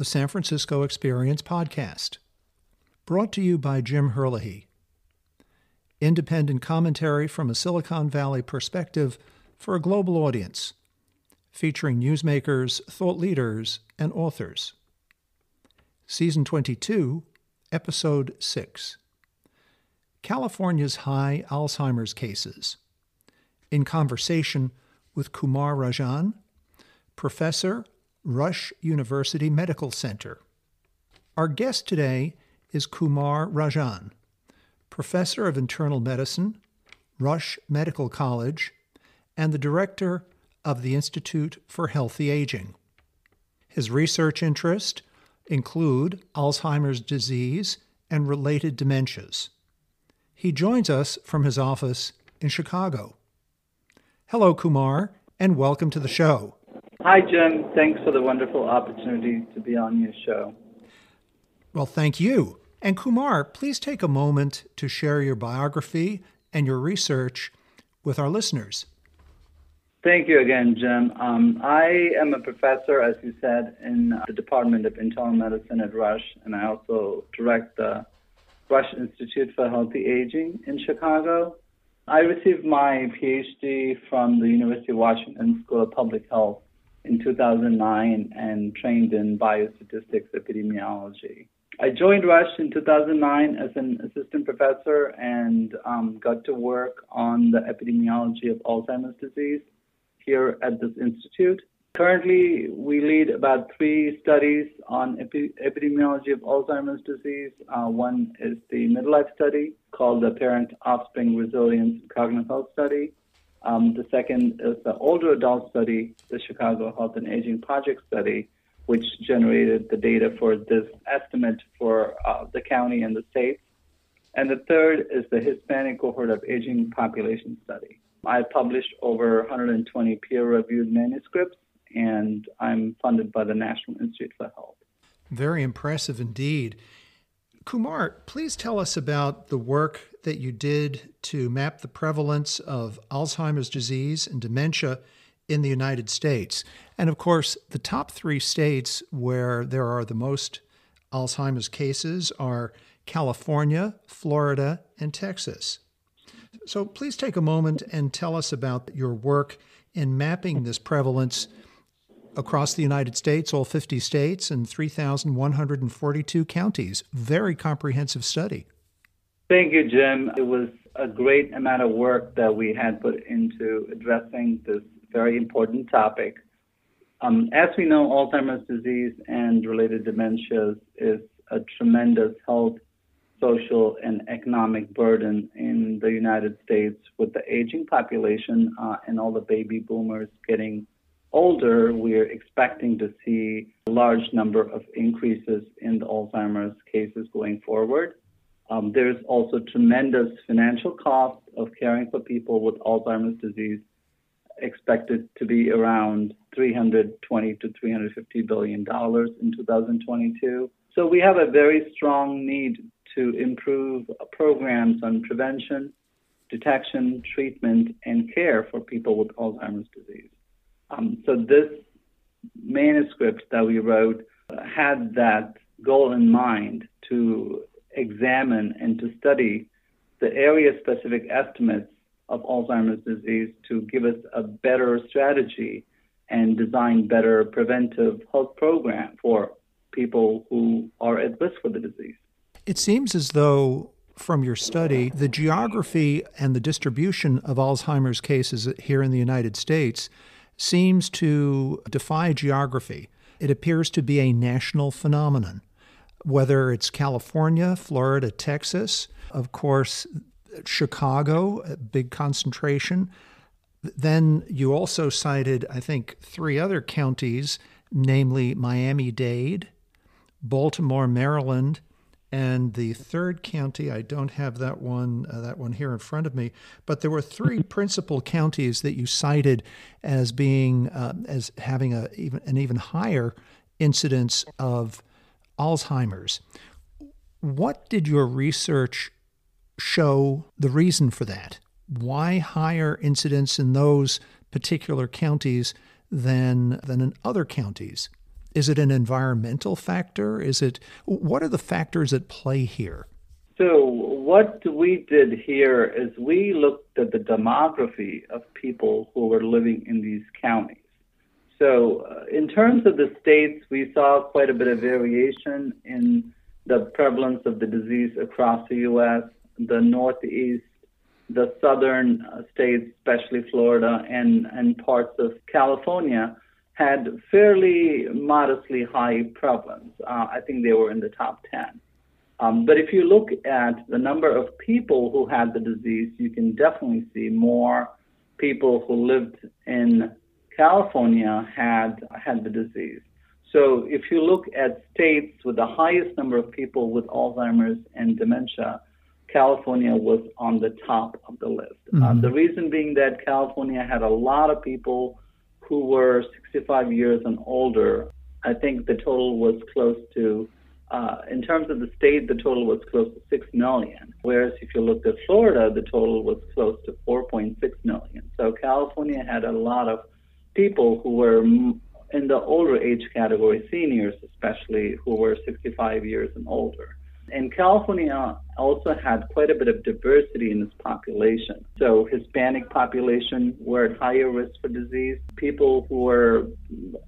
the San Francisco Experience podcast. Brought to you by Jim Herlihy. Independent commentary from a Silicon Valley perspective for a global audience, featuring newsmakers, thought leaders, and authors. Season 22, Episode 6 California's High Alzheimer's Cases. In conversation with Kumar Rajan, professor, Rush University Medical Center. Our guest today is Kumar Rajan, professor of internal medicine, Rush Medical College, and the director of the Institute for Healthy Aging. His research interests include Alzheimer's disease and related dementias. He joins us from his office in Chicago. Hello, Kumar, and welcome to the show. Hi, Jim. Thanks for the wonderful opportunity to be on your show. Well, thank you. And Kumar, please take a moment to share your biography and your research with our listeners. Thank you again, Jim. Um, I am a professor, as you said, in the Department of Internal Medicine at Rush, and I also direct the Rush Institute for Healthy Aging in Chicago. I received my PhD from the University of Washington School of Public Health in 2009 and trained in biostatistics epidemiology. I joined Rush in 2009 as an assistant professor and um, got to work on the epidemiology of Alzheimer's disease here at this institute. Currently, we lead about three studies on epi- epidemiology of Alzheimer's disease. Uh, one is the midlife study called the Parent Offspring Resilience Cognitive Health Study. Um, the second is the older adult study, the Chicago Health and Aging Project study, which generated the data for this estimate for uh, the county and the state. And the third is the Hispanic cohort of aging population study. I published over 120 peer reviewed manuscripts, and I'm funded by the National Institute for Health. Very impressive indeed. Kumar, please tell us about the work that you did to map the prevalence of Alzheimer's disease and dementia in the United States. And of course, the top three states where there are the most Alzheimer's cases are California, Florida, and Texas. So please take a moment and tell us about your work in mapping this prevalence across the United States, all 50 states, and 3,142 counties. Very comprehensive study. Thank you, Jim. It was a great amount of work that we had put into addressing this very important topic. Um, as we know, Alzheimer's disease and related dementias is a tremendous health, social, and economic burden in the United States with the aging population uh, and all the baby boomers getting older, we're expecting to see a large number of increases in the Alzheimer's cases going forward. Um, there's also tremendous financial cost of caring for people with Alzheimer's disease, expected to be around 320 to 350 billion dollars in 2022. So we have a very strong need to improve programs on prevention, detection, treatment, and care for people with Alzheimer's disease. Um, so this manuscript that we wrote had that goal in mind to examine and to study the area specific estimates of Alzheimer's disease to give us a better strategy and design better preventive health program for people who are at risk for the disease. It seems as though from your study, the geography and the distribution of Alzheimer's cases here in the United States seems to defy geography. It appears to be a national phenomenon. Whether it's California, Florida, Texas, of course, Chicago, a big concentration. Then you also cited, I think, three other counties, namely Miami Dade, Baltimore, Maryland, and the third county i don't have that one uh, that one here in front of me but there were three principal counties that you cited as being uh, as having a even an even higher incidence of alzheimer's. What did your research show the reason for that? Why higher incidence in those particular counties than than in other counties Is it an environmental factor? Is it what are the factors at play here? So what we did here is we looked at the demography of people who were living in these counties. So uh, in terms of the states, we saw quite a bit of variation in the prevalence of the disease across the U.S. The Northeast, the southern uh, states, especially Florida and, and parts of California, had fairly modestly high prevalence. Uh, I think they were in the top 10. Um, but if you look at the number of people who had the disease, you can definitely see more people who lived in California had had the disease. So if you look at states with the highest number of people with Alzheimer's and dementia, California was on the top of the list. Mm-hmm. Uh, the reason being that California had a lot of people who were 65 years and older. I think the total was close to uh, in terms of the state, the total was close to 6 million. Whereas if you looked at Florida, the total was close to 4.6 million. So California had a lot of people who were in the older age category, seniors especially, who were 65 years and older. And California also had quite a bit of diversity in its population. So Hispanic population were at higher risk for disease. People who were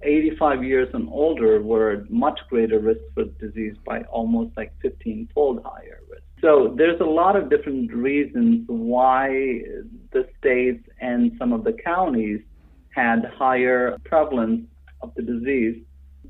85 years and older were at much greater risk for disease by almost like 15-fold higher risk. So there's a lot of different reasons why the states and some of the counties had higher prevalence of the disease.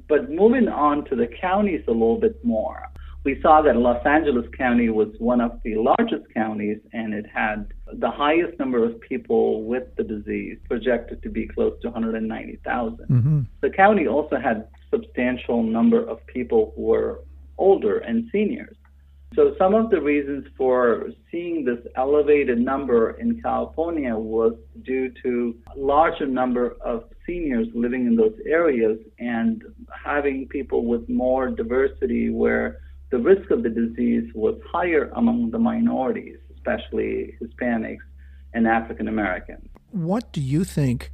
But moving on to the counties a little bit more, we saw that Los Angeles County was one of the largest counties and it had the highest number of people with the disease, projected to be close to 190,000. Mm-hmm. The county also had substantial number of people who were older and seniors. So some of the reasons for seeing this elevated number in California was due to a larger number of seniors living in those areas and having people with more diversity where the risk of the disease was higher among the minorities, especially Hispanics and African Americans. What do you think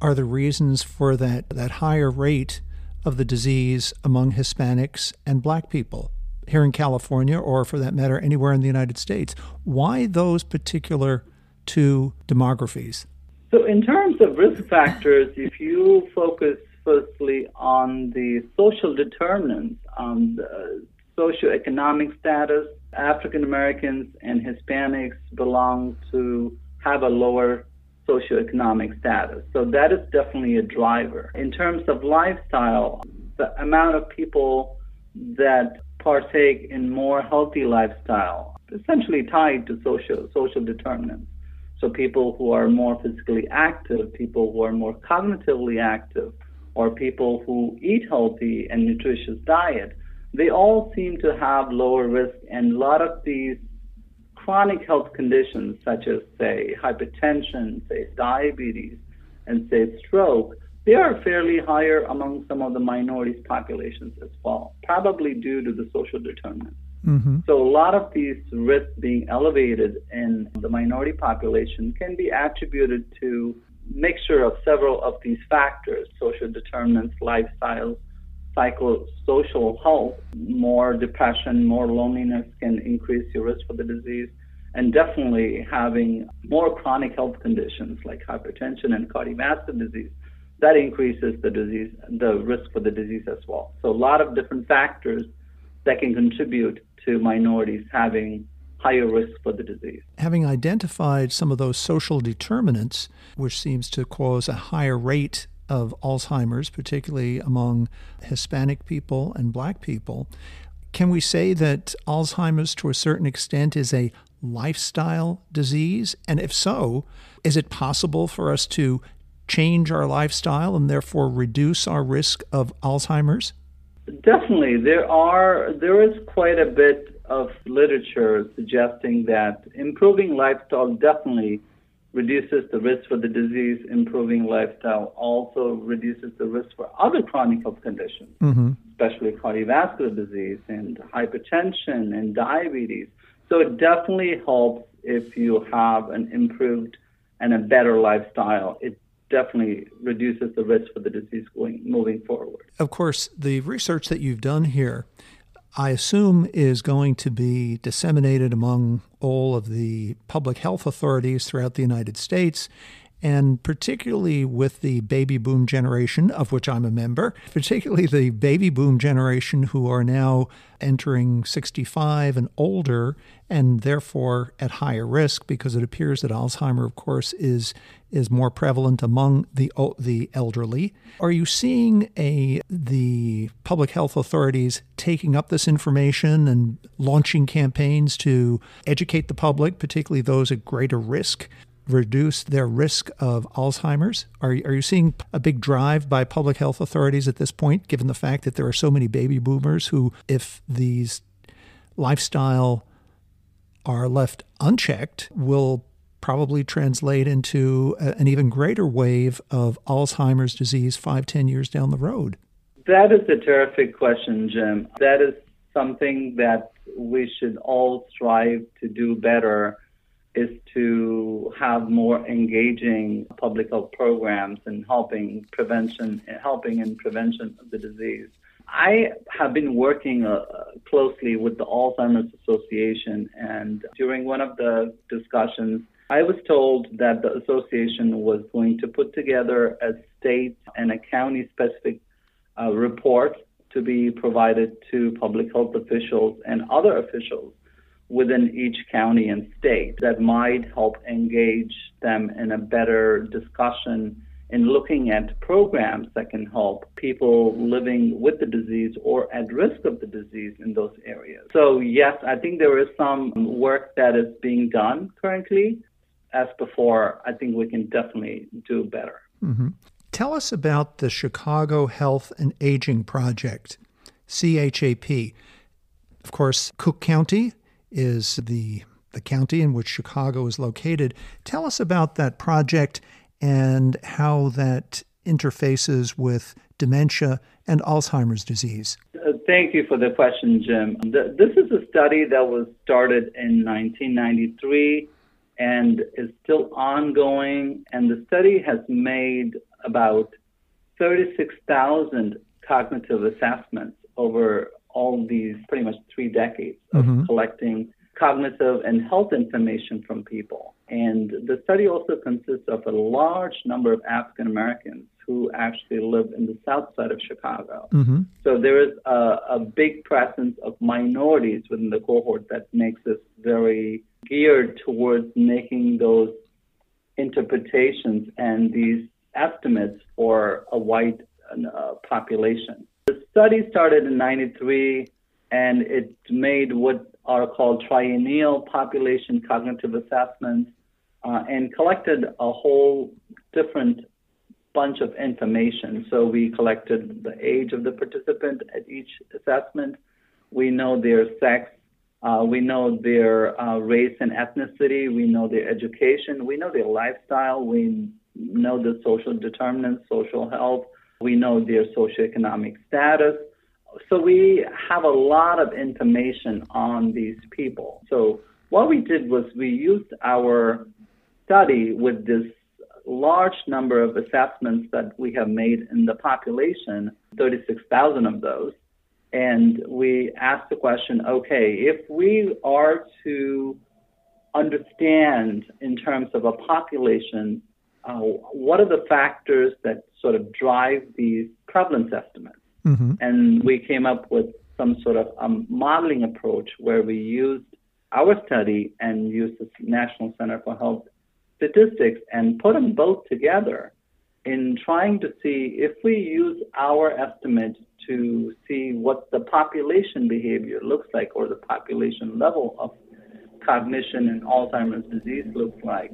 are the reasons for that, that higher rate of the disease among Hispanics and black people here in California, or for that matter, anywhere in the United States? Why those particular two demographies? So, in terms of risk factors, if you focus firstly on the social determinants, on the socioeconomic status, African Americans and Hispanics belong to have a lower socioeconomic status. So that is definitely a driver. In terms of lifestyle, the amount of people that partake in more healthy lifestyle, essentially tied to social social determinants. So people who are more physically active, people who are more cognitively active, or people who eat healthy and nutritious diet they all seem to have lower risk, and a lot of these chronic health conditions, such as, say, hypertension, say, diabetes, and, say, stroke, they are fairly higher among some of the minorities populations as well, probably due to the social determinants. Mm-hmm. So a lot of these risks being elevated in the minority population can be attributed to mixture of several of these factors, social determinants, lifestyles, psychosocial health, more depression, more loneliness can increase your risk for the disease. And definitely having more chronic health conditions like hypertension and cardiovascular disease, that increases the disease, the risk for the disease as well. So a lot of different factors that can contribute to minorities having higher risk for the disease. Having identified some of those social determinants, which seems to cause a higher rate of Alzheimer's, particularly among Hispanic people and black people. Can we say that Alzheimer's, to a certain extent, is a lifestyle disease? And if so, is it possible for us to change our lifestyle and therefore reduce our risk of Alzheimer's? Definitely. There are there is quite a bit of literature suggesting that improving lifestyle definitely reduces the risk for the disease, improving lifestyle also reduces the risk for other chronic health conditions, mm-hmm. especially cardiovascular disease and hypertension and diabetes. So it definitely helps if you have an improved and a better lifestyle. It definitely reduces the risk for the disease going moving forward. Of course, the research that you've done here, I assume, is going to be disseminated among all of the public health authorities throughout the United States and particularly with the baby boom generation, of which I'm a member, particularly the baby boom generation who are now entering 65 and older, and therefore at higher risk because it appears that Alzheimer, of course, is is more prevalent among the the elderly. Are you seeing a the public health authorities taking up this information and launching campaigns to educate the public, particularly those at greater risk reduce their risk of Alzheimer's? Are, are you seeing a big drive by public health authorities at this point, given the fact that there are so many baby boomers who, if these lifestyle are left unchecked, will probably translate into a, an even greater wave of Alzheimer's disease five, ten years down the road? That is a terrific question, Jim. That is something that we should all strive to do better is to have more engaging public health programs and helping prevention, helping in prevention of the disease. I have been working uh, closely with the Alzheimer's Association, and during one of the discussions, I was told that the association was going to put together a state and a county specific uh, report to be provided to public health officials and other officials within each county and state that might help engage them in a better discussion in looking at programs that can help people living with the disease or at risk of the disease in those areas. So, yes, I think there is some work that is being done currently. As before, I think we can definitely do better. Mm-hmm. Tell us about the Chicago Health and Aging Project, CHAP. Of course, Cook County is the the county in which Chicago is located. Tell us about that project and how that interfaces with dementia and Alzheimer's disease. Uh, thank you for the question, Jim. This is a study that was started in 1993 and is still ongoing, and the study has made about 36,000 cognitive assessments over all these pretty much three decades of mm-hmm. collecting cognitive and health information from people. And the study also consists of a large number of African Americans who actually live in the south side of Chicago. Mm-hmm. So there is a, a, big presence of minorities within the cohort that makes us very geared towards making those interpretations and these estimates for a white uh, population. Study started in 93 and it made what are called triennial population cognitive assessments uh, and collected a whole different bunch of information. So we collected the age of the participant at each assessment. We know their sex. Uh, we know their uh, race and ethnicity. We know their education. We know their lifestyle. We know the social determinants, social health. We know their socioeconomic status. So we have a lot of information on these people. So what we did was we used our study with this large number of assessments that we have made in the population, 36,000 of those, and we asked the question, okay, if we are to understand in terms of a population uh, what are the factors that sort of drive these prevalence estimates? Mm-hmm. And we came up with some sort of um, modeling approach where we used our study and used the National Center for Health Statistics and put them both together in trying to see if we use our estimate to see what the population behavior looks like or the population level of cognition and Alzheimer's disease looks like,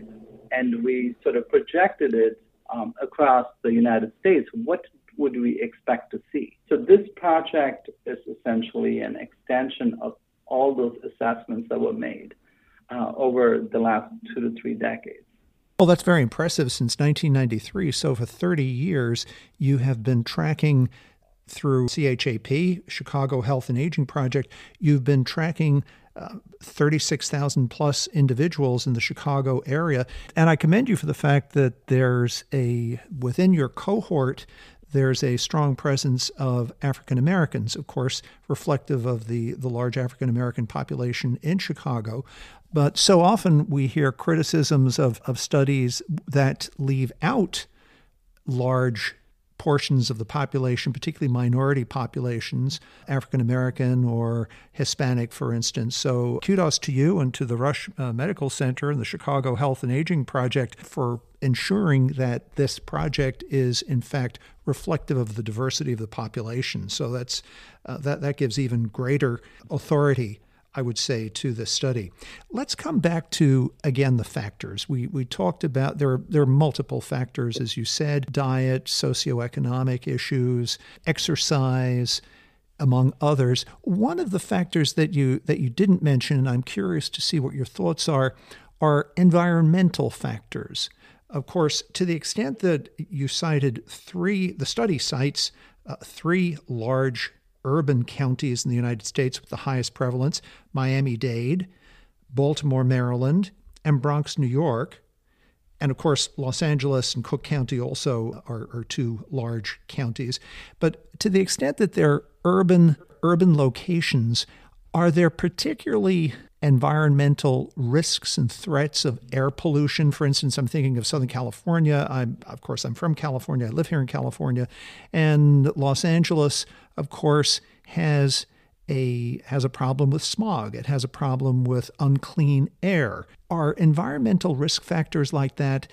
and we sort of projected it um, across the United States, what would we expect to see? So this project is essentially an extension of all those assessments that were made uh, over the last two to three decades. Well, that's very impressive since 1993. So, for 30 years, you have been tracking through CHAP, Chicago Health and Aging Project, you've been tracking uh, 36,000 plus individuals in the Chicago area. And I commend you for the fact that there's a, within your cohort, there's a strong presence of African Americans, of course, reflective of the, the large African American population in Chicago. But so often we hear criticisms of, of studies that leave out large portions of the population, particularly minority populations, African American or Hispanic, for instance. So kudos to you and to the Rush uh, Medical Center and the Chicago Health and Aging Project for ensuring that this project is in fact reflective of the diversity of the population. So that's uh, that that gives even greater authority I would say, to the study. Let's come back to again the factors. We we talked about there are there are multiple factors, as you said, diet, socioeconomic issues, exercise, among others. One of the factors that you that you didn't mention, and I'm curious to see what your thoughts are, are environmental factors. Of course, to the extent that you cited three, the study cites uh, three large urban counties in the United States with the highest prevalence Miami Dade, Baltimore, Maryland, and Bronx, New York. And of course, Los Angeles and Cook County also are, are two large counties. But to the extent that they're urban urban locations, are there particularly environmental risks and threats of air pollution. For instance, I'm thinking of Southern California. I'm, of course, I'm from California. I live here in California, and Los Angeles, of course, has a has a problem with smog. It has a problem with unclean air. Are environmental risk factors like that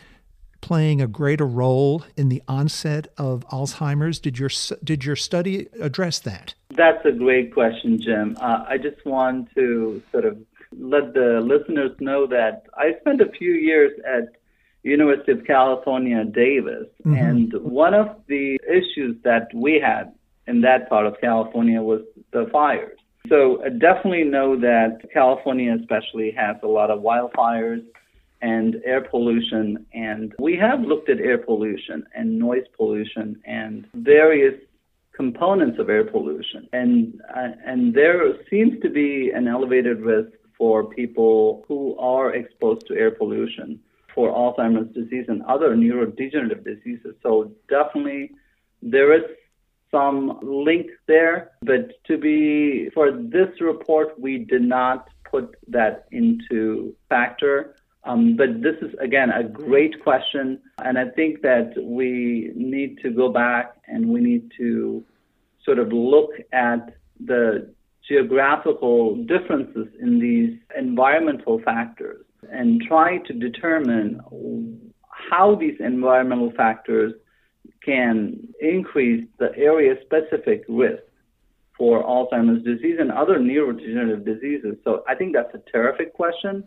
playing a greater role in the onset of Alzheimer's? Did your did your study address that? That's a great question, Jim. Uh, I just want to sort of let the listeners know that I spent a few years at University of California, Davis, mm-hmm. and one of the issues that we had in that part of California was the fires. So I definitely know that California especially has a lot of wildfires and air pollution and we have looked at air pollution and noise pollution and various components of air pollution and uh, and there seems to be an elevated risk for people who are exposed to air pollution for Alzheimer's disease and other neurodegenerative diseases. So definitely there is some link there, but to be for this report we did not put that into factor. Um, but this is again a great question, and I think that we need to go back and we need to sort of look at the geographical differences in these environmental factors and try to determine how these environmental factors can increase the area specific risk for Alzheimer's disease and other neurodegenerative diseases. So I think that's a terrific question.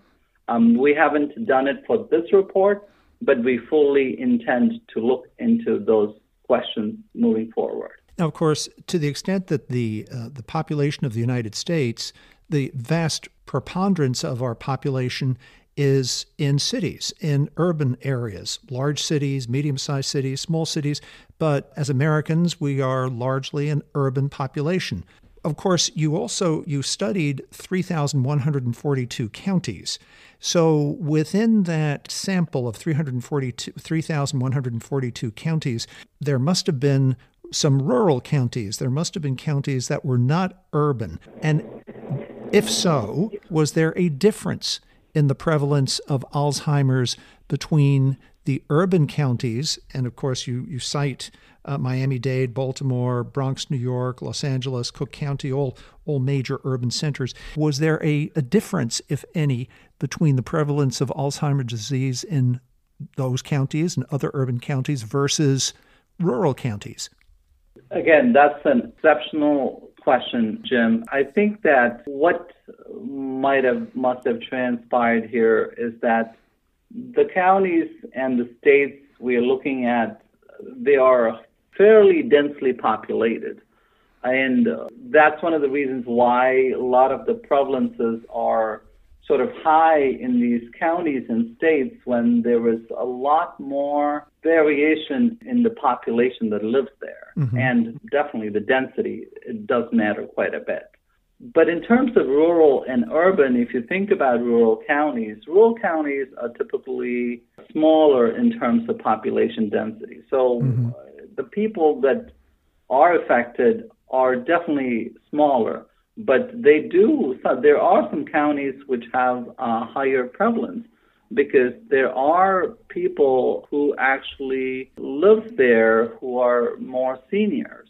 Um, we haven't done it for this report, but we fully intend to look into those questions moving forward. Now, of course, to the extent that the uh, the population of the United States, the vast preponderance of our population is in cities, in urban areas, large cities, medium-sized cities, small cities. But as Americans, we are largely an urban population. Of course, you also you studied 3,142 counties. So within that sample of 342 3,142 counties, there must have been some rural counties. There must have been counties that were not urban. And if so, was there a difference in the prevalence of Alzheimer's between the urban counties? And of course, you, you cite uh, Miami Dade, Baltimore, Bronx, New York, Los Angeles, Cook County, all, all major urban centers. Was there a, a difference, if any, between the prevalence of Alzheimer's disease in those counties and other urban counties versus rural counties? Again, that's an exceptional question, Jim. I think that what might have must have transpired here is that the counties and the states we are looking at they are fairly densely populated. And uh, that's one of the reasons why a lot of the prevalences are sort of high in these counties and states when there was a lot more variation in the population that lives there. Mm-hmm. And definitely the density it does matter quite a bit. But in terms of rural and urban, if you think about rural counties, rural counties are typically smaller in terms of population density. So mm-hmm. the people that are affected are definitely smaller, but they do. So there are some counties which have a higher prevalence because there are people who actually live there who are more seniors.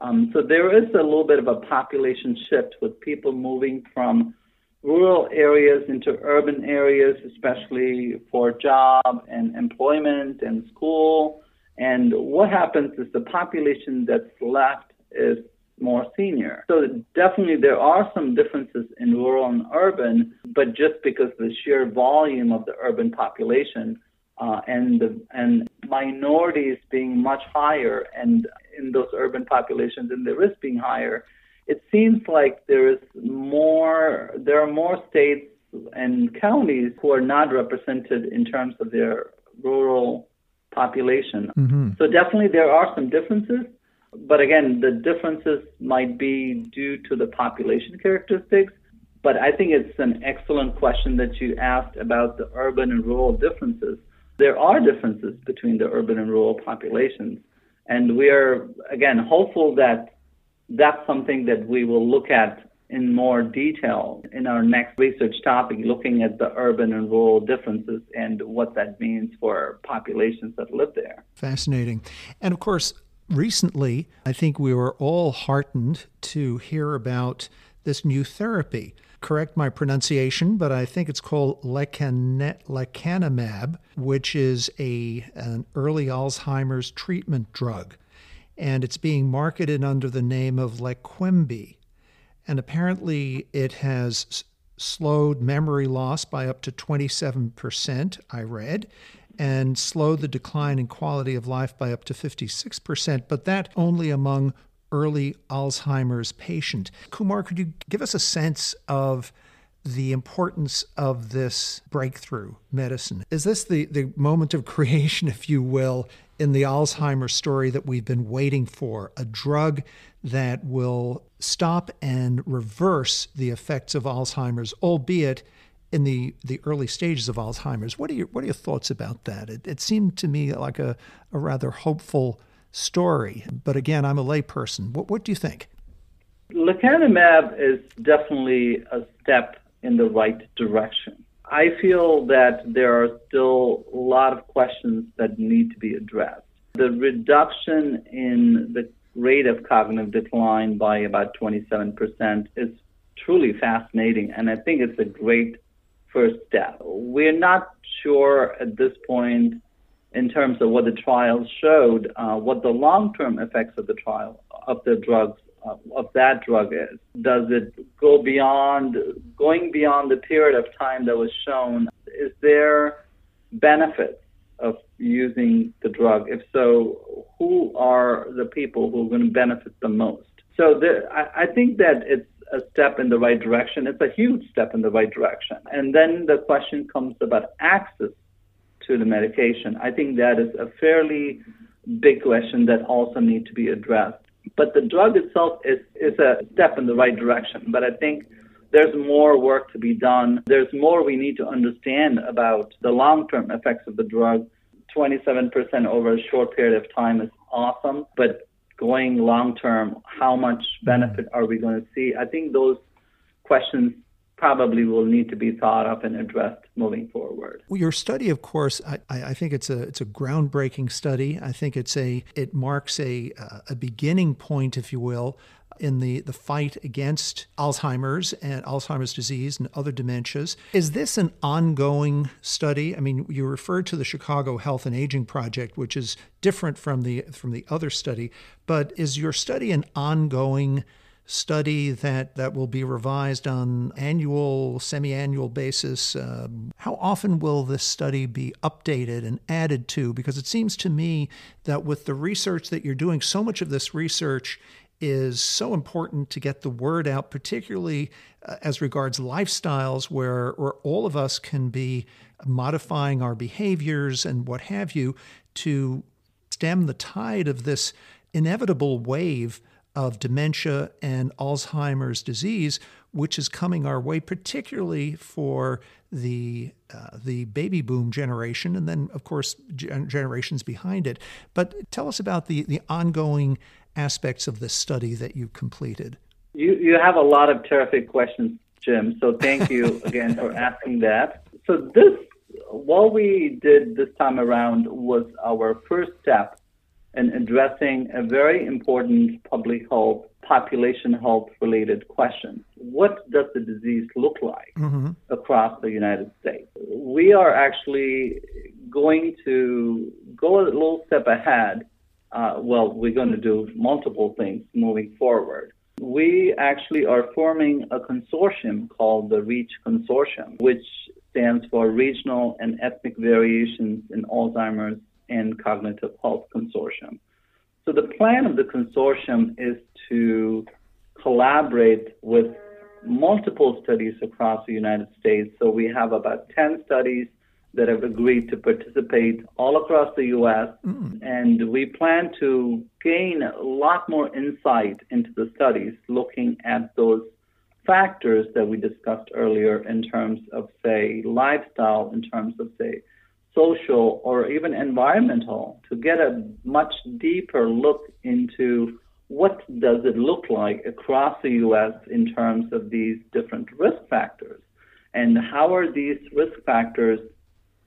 Um, so there is a little bit of a population shift with people moving from rural areas into urban areas, especially for job and employment and school. And what happens is the population that's left is more senior. So definitely there are some differences in rural and urban, but just because the sheer volume of the urban population uh, and the, and minorities being much higher and in those urban populations and the risk being higher, it seems like there is more there are more states and counties who are not represented in terms of their rural population. Mm-hmm. So definitely there are some differences, but again, the differences might be due to the population characteristics. But I think it's an excellent question that you asked about the urban and rural differences. There are differences between the urban and rural populations. And we are, again, hopeful that that's something that we will look at in more detail in our next research topic, looking at the urban and rural differences and what that means for populations that live there. Fascinating. And of course, recently, I think we were all heartened to hear about this new therapy. Correct my pronunciation, but I think it's called lecanemab, which is a an early Alzheimer's treatment drug, and it's being marketed under the name of Leqembi, and apparently it has slowed memory loss by up to 27%, I read, and slow the decline in quality of life by up to 56%, but that only among early Alzheimer's patient. Kumar, could you give us a sense of the importance of this breakthrough medicine? Is this the, the moment of creation, if you will, in the Alzheimer's story that we've been waiting for? A drug that will stop and reverse the effects of Alzheimer's, albeit in the, the early stages of Alzheimer's. What are your what are your thoughts about that? It, it seemed to me like a, a rather hopeful story, but again, I'm a layperson. What what do you think? Lecanemab is definitely a step in the right direction. I feel that there are still a lot of questions that need to be addressed. The reduction in the rate of cognitive decline by about 27% is truly fascinating, and I think it's a great first step. We're not sure at this point in terms of what the trials showed, uh, what the long-term effects of the trial of the drugs uh, of that drug is. Does it go beyond going beyond the period of time that was shown? Is there benefits of using the drug? If so, who are the people who are going to benefit the most? So there, I, I think that it's a step in the right direction. It's a huge step in the right direction. And then the question comes about access to the medication. I think that is a fairly big question that also needs to be addressed. But the drug itself is, is a step in the right direction. But I think there's more work to be done. There's more we need to understand about the long term effects of the drug. 27% over a short period of time is awesome, but going long term, how much benefit mm. are we going to see? I think those questions probably will need to be thought of and addressed moving forward. Well, your study, of course, I, I, think it's a it's a groundbreaking study. I think it's a it marks a uh, a beginning point, if you will, in the, the fight against Alzheimer's and Alzheimer's disease and other dementias. Is this an ongoing study? I mean, you referred to the Chicago Health and Aging Project, which is different from the from the other study, but is your study an ongoing study that, that will be revised on annual, semi-annual basis? Uh, how often will this study be updated and added to? Because it seems to me that with the research that you're doing, so much of this research is so important to get the word out, particularly uh, as regards lifestyles where, where all of us can be modifying our behaviors and what have you to stem the tide of this inevitable wave of dementia and Alzheimer's disease, which is coming our way, particularly for the uh, the baby boom generation, and then of course generations behind it. But tell us about the the ongoing aspects of this study that you completed. You you have a lot of terrific questions, Jim. So thank you again for asking that. So this what we did this time around was our first step in addressing a very important public health, population health related question. What does the disease look like mm-hmm. across the United States? We are actually going to go a little step ahead. Uh, well, we're going to do multiple things moving forward. We actually are forming a consortium called the REACH Consortium, which stands for Regional and Ethnic Variations in Alzheimer's and Cognitive Health Consortium. So the plan of the consortium is to collaborate with multiple studies across the United States. So we have about 10 studies that have agreed to participate all across the U.S. Mm. And we plan to gain a lot more insight into the studies looking at those factors that we discussed earlier in terms of, say, lifestyle, in terms of, say, social or even environmental to get a much deeper look into what does it look like across the US in terms of these different risk factors? And how are these risk factors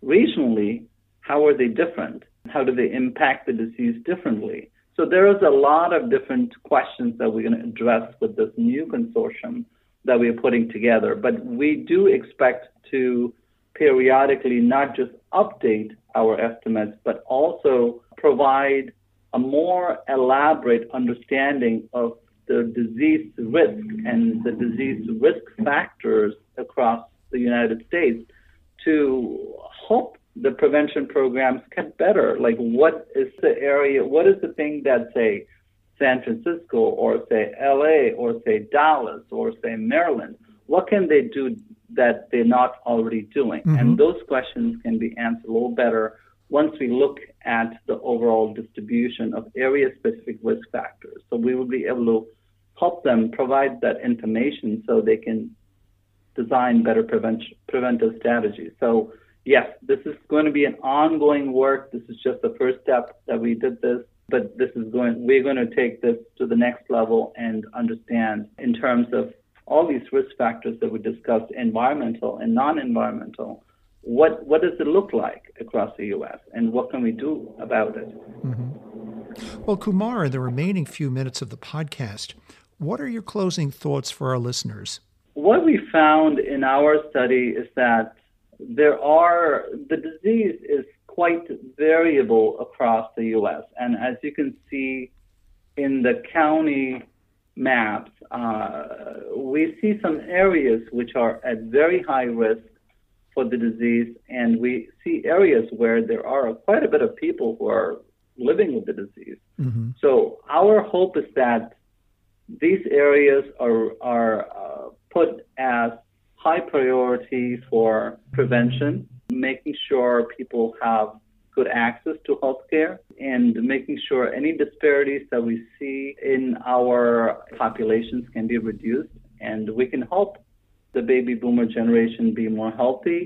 regionally how are they different? How do they impact the disease differently? So there is a lot of different questions that we're going to address with this new consortium that we're putting together. But we do expect to periodically not just update our estimates, but also provide a more elaborate understanding of the disease risk and the disease risk factors across the United States to help the prevention programs get better. Like, what is the area, what is the thing that, say, San Francisco or, say, LA or, say, Dallas or, say, Maryland, what can they do that they're not already doing? Mm-hmm. And those questions can be answered a little better once we look at the overall distribution of area specific risk factors. So we will be able to help them provide that information so they can design better prevention, preventive strategies. So yes, this is going to be an ongoing work. This is just the first step that we did this, but this is going, we're going to take this to the next level and understand in terms of all these risk factors that we discussed, environmental and non-environmental, what what does it look like across the U.S. and what can we do about it? Mm-hmm. Well, Kumar, in the remaining few minutes of the podcast, what are your closing thoughts for our listeners? What we found in our study is that there are the disease is quite variable across the U.S. and as you can see in the county maps, uh, we see some areas which are at very high risk for the disease, and we see areas where there are quite a bit of people who are living with the disease. Mm-hmm. So our hope is that these areas are are uh, put as high priority for prevention, making sure people have good access to healthcare and making sure any disparities that we see in our populations can be reduced and we can help the baby boomer generation be more healthy,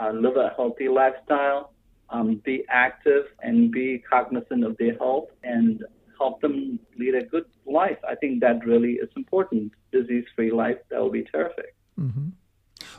uh, live a healthy lifestyle, um, be active and be cognizant of their health and help them lead a good life. I think that really is important. Disease free life, that would be terrific. Mm-hmm.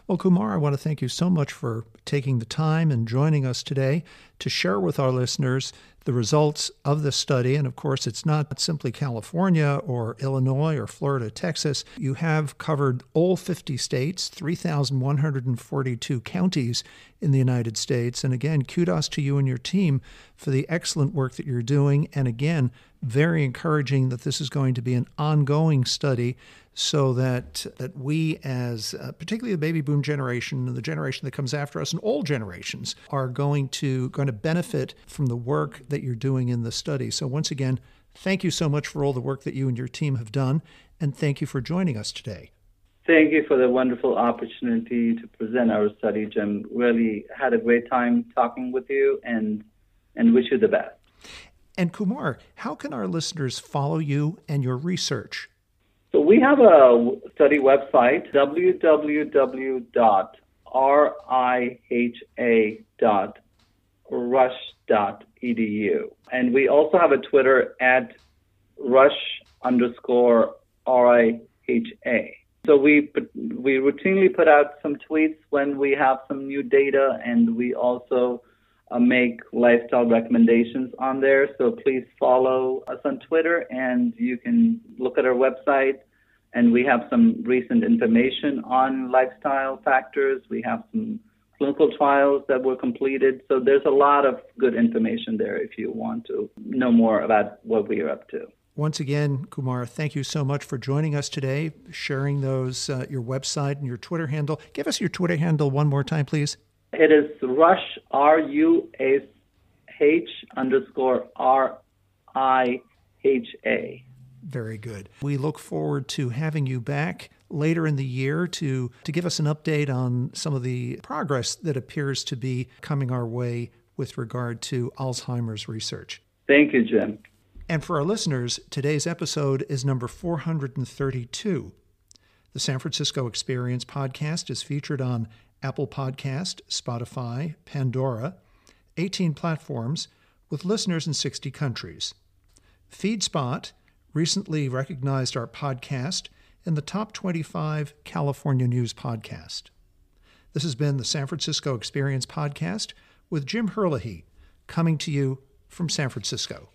Well, Kumar, I want to thank you so much for taking the time and joining us today to share with our listeners the results of this study. And of course, it's not simply California or Illinois or Florida, Texas. You have covered all 50 states, 3,142 counties in the United States. And again, kudos to you and your team for the excellent work that you're doing. And again, very encouraging that this is going to be an ongoing study so that that we as uh, particularly the baby boom generation and the generation that comes after us and all generations are going to going to benefit from the work that you're doing in the study. So once again, Thank you so much for all the work that you and your team have done, and thank you for joining us today. Thank you for the wonderful opportunity to present our study, Jim. Really had a great time talking with you and and wish you the best. And Kumar, how can our listeners follow you and your research? So we have a study website, www.riha.rush.edu. And we also have a Twitter at rush underscore RIHA. So we we routinely put out some tweets when we have some new data, and we also uh, make lifestyle recommendations on there. So please follow us on Twitter, and you can look at our website. And we have some recent information on lifestyle factors. We have some clinical trials that were completed. So there's a lot of good information there if you want to know more about what we are up to. Once again, Kumar, thank you so much for joining us today, sharing those uh, your website and your Twitter handle. Give us your Twitter handle one more time, please. It is Rush R U S H underscore R I H A. Very good. We look forward to having you back later in the year to, to give us an update on some of the progress that appears to be coming our way with regard to Alzheimer's research. Thank you, Jim. And for our listeners, today's episode is number 432. The San Francisco Experience podcast is featured on Apple Podcast, Spotify, Pandora, 18 platforms with listeners in 60 countries. FeedSpot recently recognized our podcast in the top 25 California news podcast. This has been the San Francisco Experience podcast with Jim Herlihy, coming to you from San Francisco.